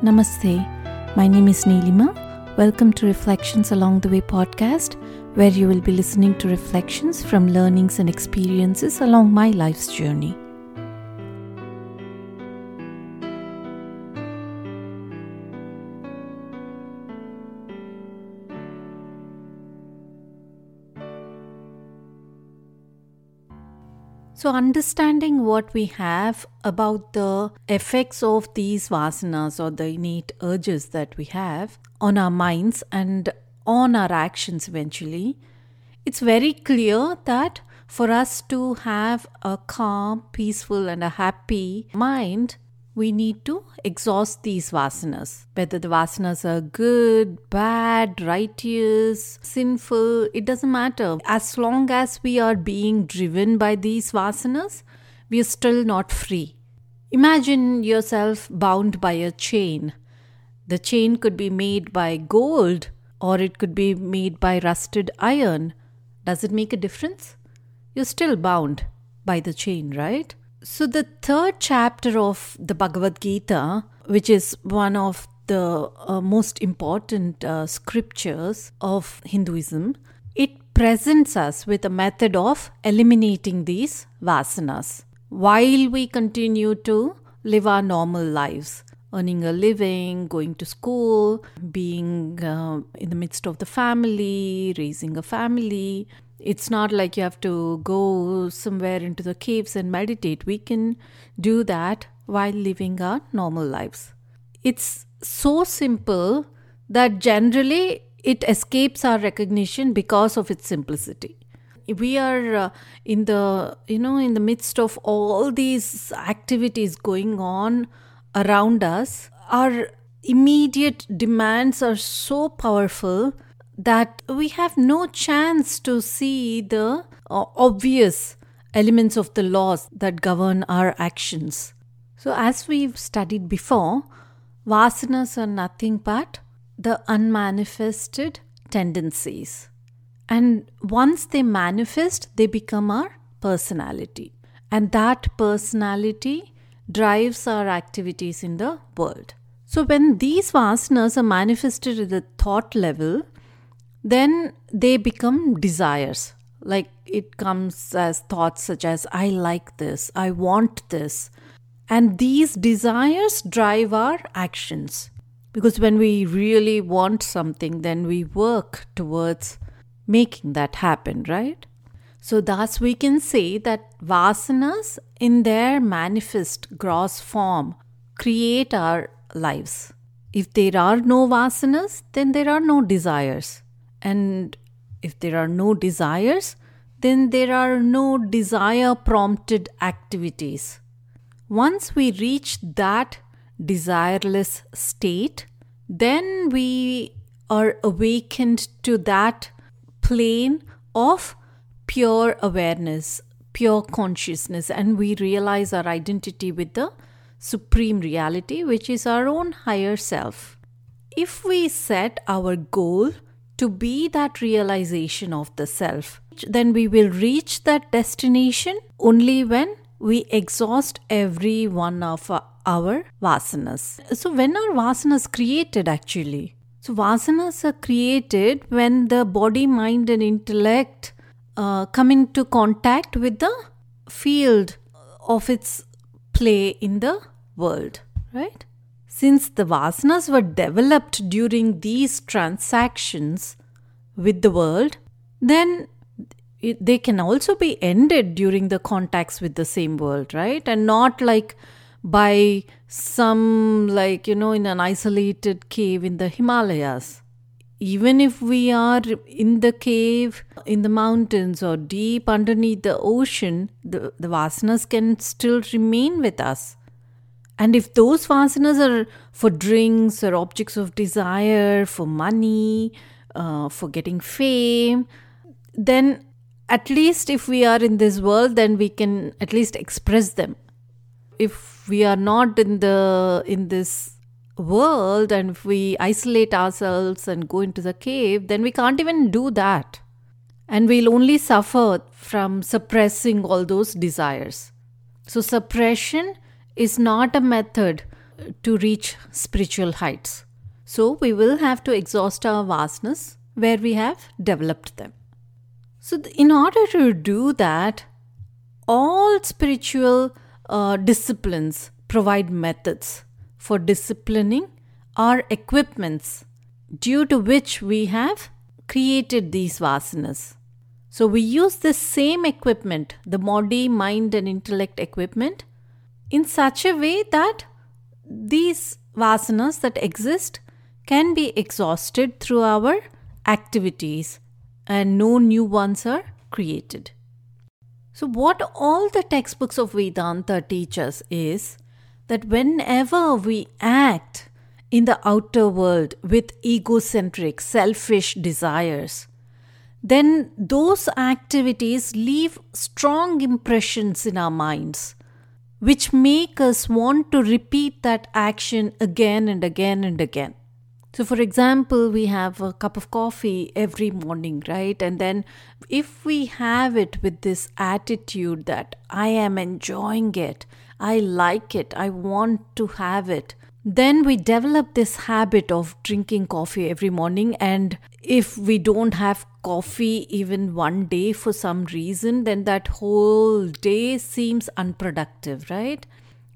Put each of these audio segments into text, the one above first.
Namaste. My name is Neelima. Welcome to Reflections Along the Way podcast, where you will be listening to reflections from learnings and experiences along my life's journey. So, understanding what we have about the effects of these vasanas or the innate urges that we have on our minds and on our actions eventually, it's very clear that for us to have a calm, peaceful, and a happy mind, we need to exhaust these vasanas. Whether the vasanas are good, bad, righteous, sinful, it doesn't matter. As long as we are being driven by these vasanas, we are still not free. Imagine yourself bound by a chain. The chain could be made by gold or it could be made by rusted iron. Does it make a difference? You're still bound by the chain, right? So, the third chapter of the Bhagavad Gita, which is one of the uh, most important uh, scriptures of Hinduism, it presents us with a method of eliminating these vasanas while we continue to live our normal lives earning a living, going to school, being uh, in the midst of the family, raising a family, it's not like you have to go somewhere into the caves and meditate. We can do that while living our normal lives. It's so simple that generally it escapes our recognition because of its simplicity we are uh, in the you know in the midst of all these activities going on around us our immediate demands are so powerful that we have no chance to see the uh, obvious elements of the laws that govern our actions. So, as we've studied before, vasanas are nothing but the unmanifested tendencies. And once they manifest, they become our personality. And that personality drives our activities in the world. So, when these vasanas are manifested at the thought level, then they become desires. Like it comes as thoughts such as, I like this, I want this. And these desires drive our actions. Because when we really want something, then we work towards making that happen, right? So, thus, we can say that vasanas, in their manifest gross form, create our lives. If there are no vasanas, then there are no desires. And if there are no desires, then there are no desire prompted activities. Once we reach that desireless state, then we are awakened to that plane of pure awareness, pure consciousness, and we realize our identity with the supreme reality, which is our own higher self. If we set our goal to be that realization of the self. Then we will reach that destination only when we exhaust every one of our vasanas. So, when are vasanas created actually? So, vasanas are created when the body, mind, and intellect uh, come into contact with the field of its play in the world, right? Since the vasanas were developed during these transactions with the world, then they can also be ended during the contacts with the same world, right? And not like by some, like, you know, in an isolated cave in the Himalayas. Even if we are in the cave, in the mountains, or deep underneath the ocean, the, the vasanas can still remain with us. And if those vasanas are for drinks or objects of desire, for money, uh, for getting fame, then at least if we are in this world, then we can at least express them. If we are not in the in this world and if we isolate ourselves and go into the cave, then we can't even do that. And we'll only suffer from suppressing all those desires. So, suppression is not a method to reach spiritual heights. So we will have to exhaust our vasanas where we have developed them. So, in order to do that, all spiritual uh, disciplines provide methods for disciplining our equipments due to which we have created these vasanas. So we use the same equipment, the body, mind, and intellect equipment, in such a way that these vasanas that exist can be exhausted through our activities and no new ones are created. So, what all the textbooks of Vedanta teach us is that whenever we act in the outer world with egocentric, selfish desires, then those activities leave strong impressions in our minds, which make us want to repeat that action again and again and again. So, for example, we have a cup of coffee every morning, right? And then if we have it with this attitude that I am enjoying it, I like it, I want to have it, then we develop this habit of drinking coffee every morning. And if we don't have coffee even one day for some reason, then that whole day seems unproductive, right?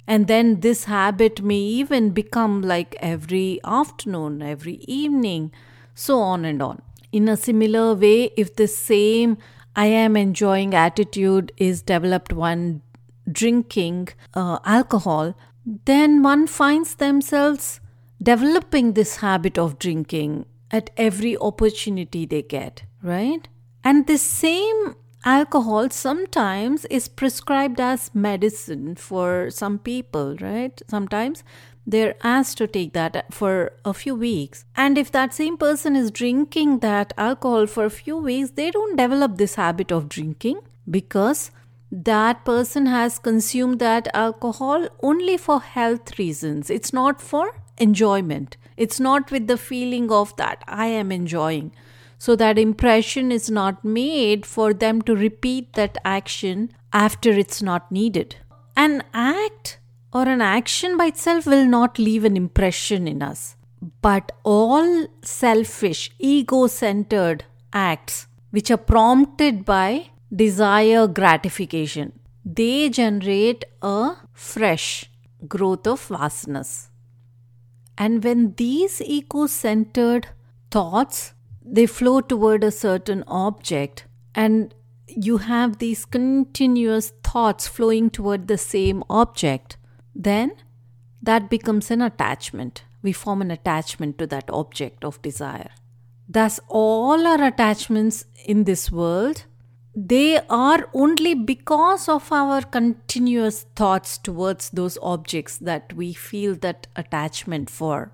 And then this habit may even become like every afternoon, every evening, so on and on. In a similar way, if the same I am enjoying attitude is developed when drinking uh, alcohol, then one finds themselves developing this habit of drinking at every opportunity they get, right? And the same alcohol sometimes is prescribed as medicine for some people, right? Sometimes they're asked to take that for a few weeks. And if that same person is drinking that alcohol for a few weeks, they don't develop this habit of drinking because that person has consumed that alcohol only for health reasons. It's not for enjoyment. It's not with the feeling of that I am enjoying. So that impression is not made for them to repeat that action after it's not needed. An act or an action by itself will not leave an impression in us. But all selfish, ego centered acts which are prompted by desire gratification. They generate a fresh growth of vasanas. And when these ego centered thoughts they flow toward a certain object and you have these continuous thoughts flowing toward the same object, then that becomes an attachment. We form an attachment to that object of desire. Thus, all our attachments in this world they are only because of our continuous thoughts towards those objects that we feel that attachment for.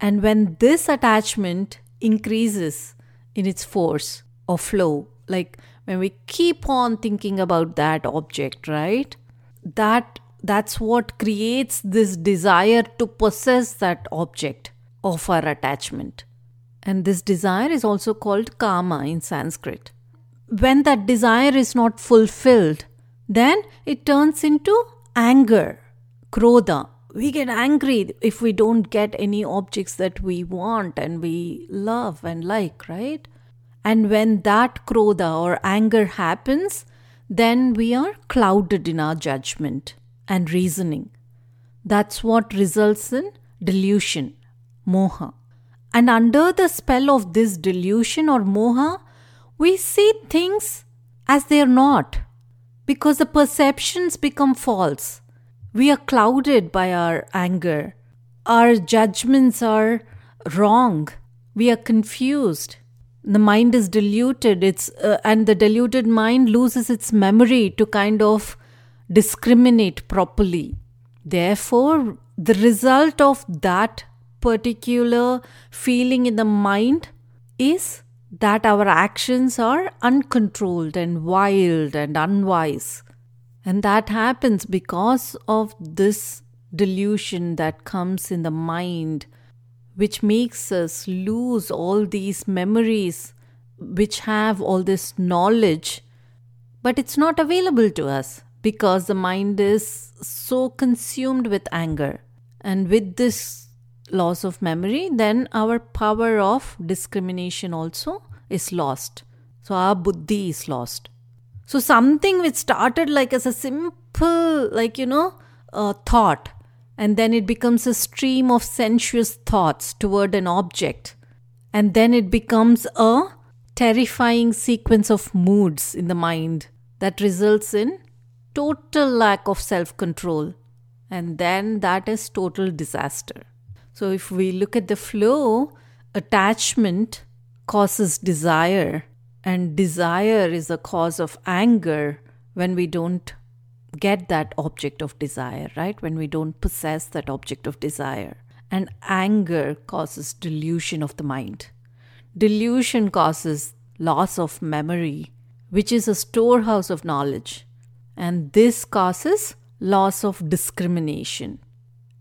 And when this attachment increases in its force or flow, like when we keep on thinking about that object, right? That that's what creates this desire to possess that object of our attachment. And this desire is also called kama in Sanskrit when that desire is not fulfilled, then it turns into anger, krodha. We get angry if we don't get any objects that we want and we love and like, right? And when that krodha or anger happens, then we are clouded in our judgment and reasoning. That's what results in delusion, moha. And under the spell of this delusion or moha, we see things as they are not because the perceptions become false. We are clouded by our anger. Our judgments are wrong. We are confused. The mind is diluted. It's uh, and the diluted mind loses its memory to kind of discriminate properly. Therefore, the result of that particular feeling in the mind is that our actions are uncontrolled and wild and unwise. And that happens because of this delusion that comes in the mind, which makes us lose all these memories, which have all this knowledge, but it's not available to us because the mind is so consumed with anger. And with this loss of memory, then our power of discrimination also is lost. So our buddhi is lost. So something which started like as a simple, like, you know, uh, thought, and then it becomes a stream of sensuous thoughts toward an object, and then it becomes a terrifying sequence of moods in the mind that results in total lack of self control. And then that is total disaster. So, if we look at the flow, attachment causes desire, and desire is a cause of anger when we don't get that object of desire, right? When we don't possess that object of desire. And anger causes delusion of the mind. Delusion causes loss of memory, which is a storehouse of knowledge. And this causes loss of discrimination.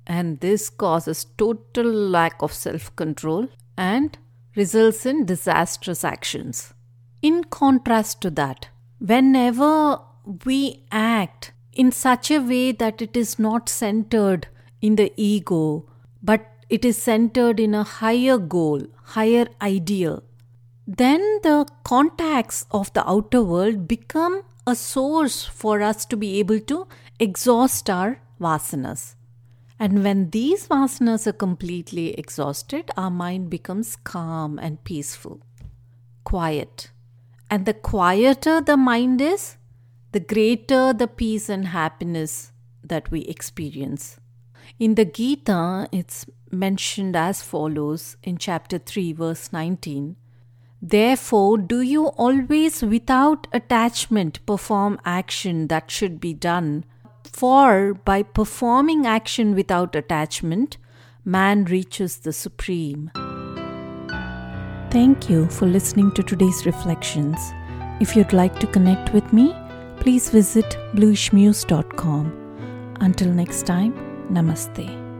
And this causes total lack of self control and results in disastrous actions. In contrast to that, whenever we act in such a way that it is not centered in the ego, but it is centered in a higher goal, higher ideal, then the contacts of the outer world become a source for us to be able to exhaust our vasanas. And when these vasanas are completely exhausted, our mind becomes calm and peaceful, quiet. And the quieter the mind is, the greater the peace and happiness that we experience. In the Gita, it's mentioned as follows in chapter 3, verse 19 Therefore, do you always without attachment perform action that should be done? For by performing action without attachment, man reaches the supreme. Thank you for listening to today's reflections. If you'd like to connect with me, please visit bluishmuse.com. Until next time, namaste.